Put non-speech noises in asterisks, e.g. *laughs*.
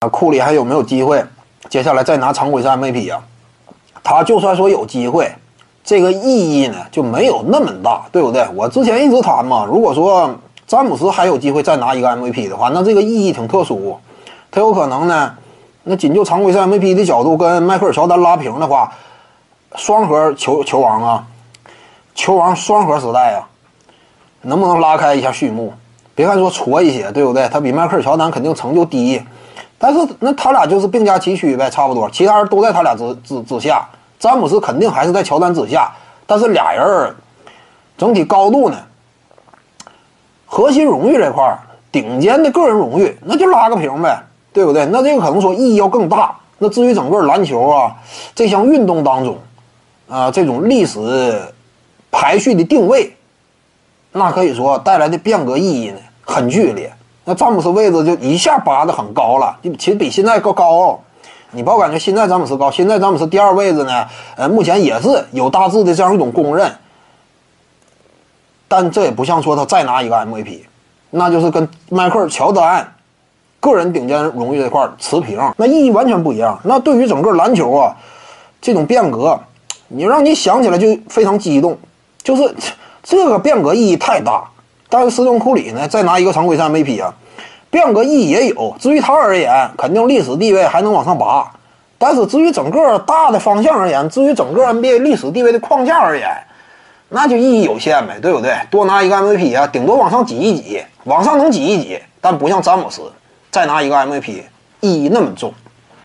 啊，库里还有没有机会？接下来再拿常规赛 MVP 啊？他就算说有机会，这个意义呢就没有那么大，对不对？我之前一直谈嘛，如果说詹姆斯还有机会再拿一个 MVP 的话，那这个意义挺特殊，他有可能呢，那仅就常规赛 MVP 的角度跟迈克尔乔丹拉平的话，双核球球王啊，球王双核时代啊，能不能拉开一下序幕？别看说矬一些，对不对？他比迈克尔乔丹肯定成就低。但是那他俩就是并驾齐驱呗，差不多，其他人都在他俩之之之下，詹姆斯肯定还是在乔丹之下，但是俩人整体高度呢，核心荣誉这块儿，顶尖的个人荣誉，那就拉个平呗，对不对？那这个可能说意义要更大。那至于整个篮球啊这项运动当中，啊这种历史排序的定位，那可以说带来的变革意义呢很剧烈。那詹姆斯位置就一下拔得很高了，其实比现在高高。你不要感觉现在詹姆斯高，现在詹姆斯第二位置呢，呃，目前也是有大致的这样一种公认。但这也不像说他再拿一个 MVP，那就是跟迈克尔乔丹个人顶尖荣誉这块持平，那意义完全不一样。那对于整个篮球啊，这种变革，你让你想起来就非常激动，就是 *laughs* 这个变革意义太大。但是斯通库里呢，再拿一个常规赛 MVP 啊，变革意义也有。至于他而言，肯定历史地位还能往上拔。但是至于整个大的方向而言，至于整个 NBA 历史地位的框架而言，那就意义有限呗，对不对？多拿一个 MVP 啊，顶多往上挤一挤，往上能挤一挤，但不像詹姆斯再拿一个 MVP 意义那么重。